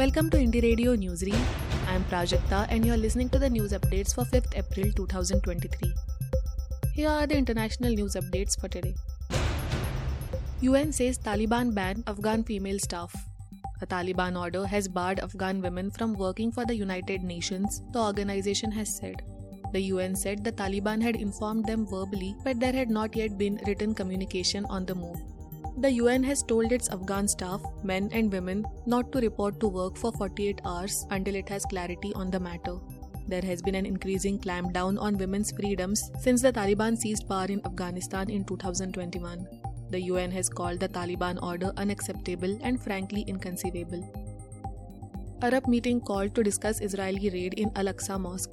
Welcome to Indie Radio Newsreel. I am Prajakta and you are listening to the news updates for 5th April 2023. Here are the international news updates for today. UN says Taliban ban Afghan female staff. A Taliban order has barred Afghan women from working for the United Nations, the organization has said. The UN said the Taliban had informed them verbally, but there had not yet been written communication on the move. The UN has told its Afghan staff, men and women, not to report to work for 48 hours until it has clarity on the matter. There has been an increasing clampdown on women's freedoms since the Taliban seized power in Afghanistan in 2021. The UN has called the Taliban order unacceptable and frankly inconceivable. Arab meeting called to discuss Israeli raid in Al-Aqsa Mosque.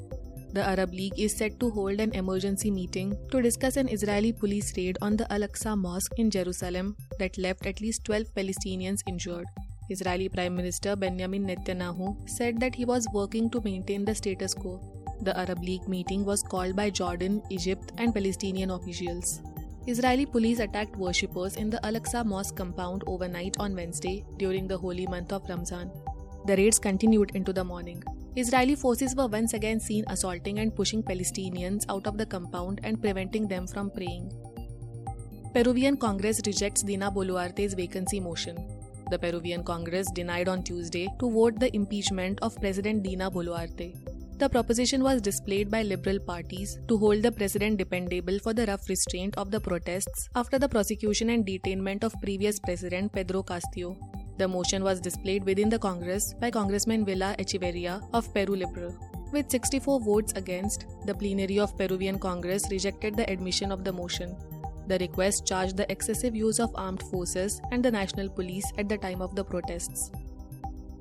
The Arab League is set to hold an emergency meeting to discuss an Israeli police raid on the Al Aqsa Mosque in Jerusalem that left at least 12 Palestinians injured. Israeli Prime Minister Benjamin Netanyahu said that he was working to maintain the status quo. The Arab League meeting was called by Jordan, Egypt, and Palestinian officials. Israeli police attacked worshippers in the Al Aqsa Mosque compound overnight on Wednesday during the holy month of Ramzan. The raids continued into the morning. Israeli forces were once again seen assaulting and pushing Palestinians out of the compound and preventing them from praying. Peruvian Congress rejects Dina Boluarte's vacancy motion. The Peruvian Congress denied on Tuesday to vote the impeachment of President Dina Boluarte. The proposition was displayed by liberal parties to hold the president dependable for the rough restraint of the protests after the prosecution and detainment of previous president Pedro Castillo. The motion was displayed within the Congress by Congressman Villa Echeverria of Peru Liberal. With 64 votes against, the plenary of Peruvian Congress rejected the admission of the motion. The request charged the excessive use of armed forces and the national police at the time of the protests.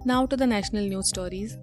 Now to the national news stories.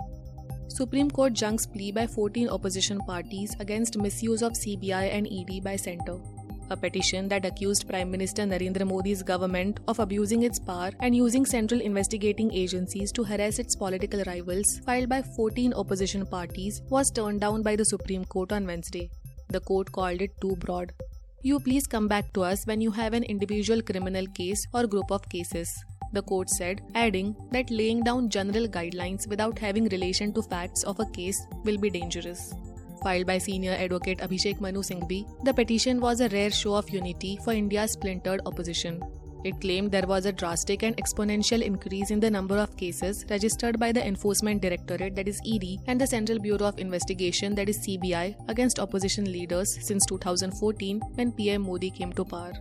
Supreme Court junks plea by 14 opposition parties against misuse of CBI and ED by Centre a petition that accused Prime Minister Narendra Modi's government of abusing its power and using central investigating agencies to harass its political rivals, filed by 14 opposition parties, was turned down by the Supreme Court on Wednesday. The court called it too broad. You please come back to us when you have an individual criminal case or group of cases. The court said, adding that laying down general guidelines without having relation to facts of a case will be dangerous filed by senior advocate Abhishek Manu Singhvi, the petition was a rare show of unity for India's splintered opposition. It claimed there was a drastic and exponential increase in the number of cases registered by the Enforcement Directorate, that is ED, and the Central Bureau of Investigation, that is CBI, against opposition leaders since 2014 when PM Modi came to power.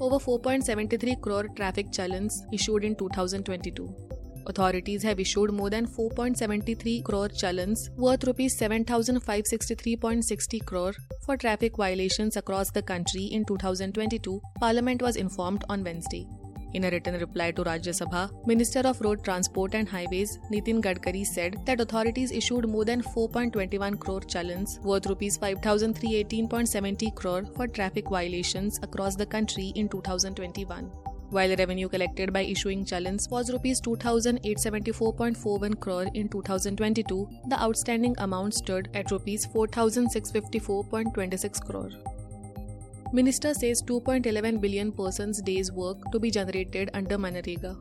Over 4.73 crore traffic challans issued in 2022. Authorities have issued more than 4.73 crore chalans worth rupees 7563.60 crore for traffic violations across the country in 2022, Parliament was informed on Wednesday. In a written reply to Rajya Sabha, Minister of Road Transport and Highways Nitin Gadkari said that authorities issued more than 4.21 crore chalans worth rupees 5318.70 crore for traffic violations across the country in 2021 while revenue collected by issuing chalans was rupees 2874.41 crore in 2022 the outstanding amount stood at rupees 4654.26 crore. Minister says 2.11 billion persons days work to be generated under MNREGA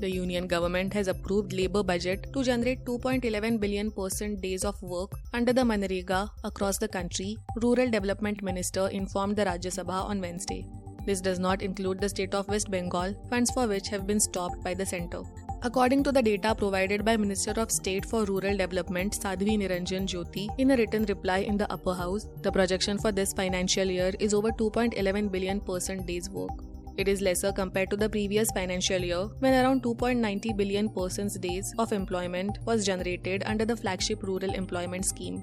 the union government has approved labor budget to generate 2.11 billion person days of work under the MNREGA across the country, Rural Development Minister informed the Rajya Sabha on Wednesday. This does not include the state of West Bengal, funds for which have been stopped by the centre. According to the data provided by Minister of State for Rural Development Sadhvi Niranjan Jyoti in a written reply in the upper house, the projection for this financial year is over 2.11 billion person days work. It is lesser compared to the previous financial year when around 2.90 billion persons days of employment was generated under the flagship rural employment scheme.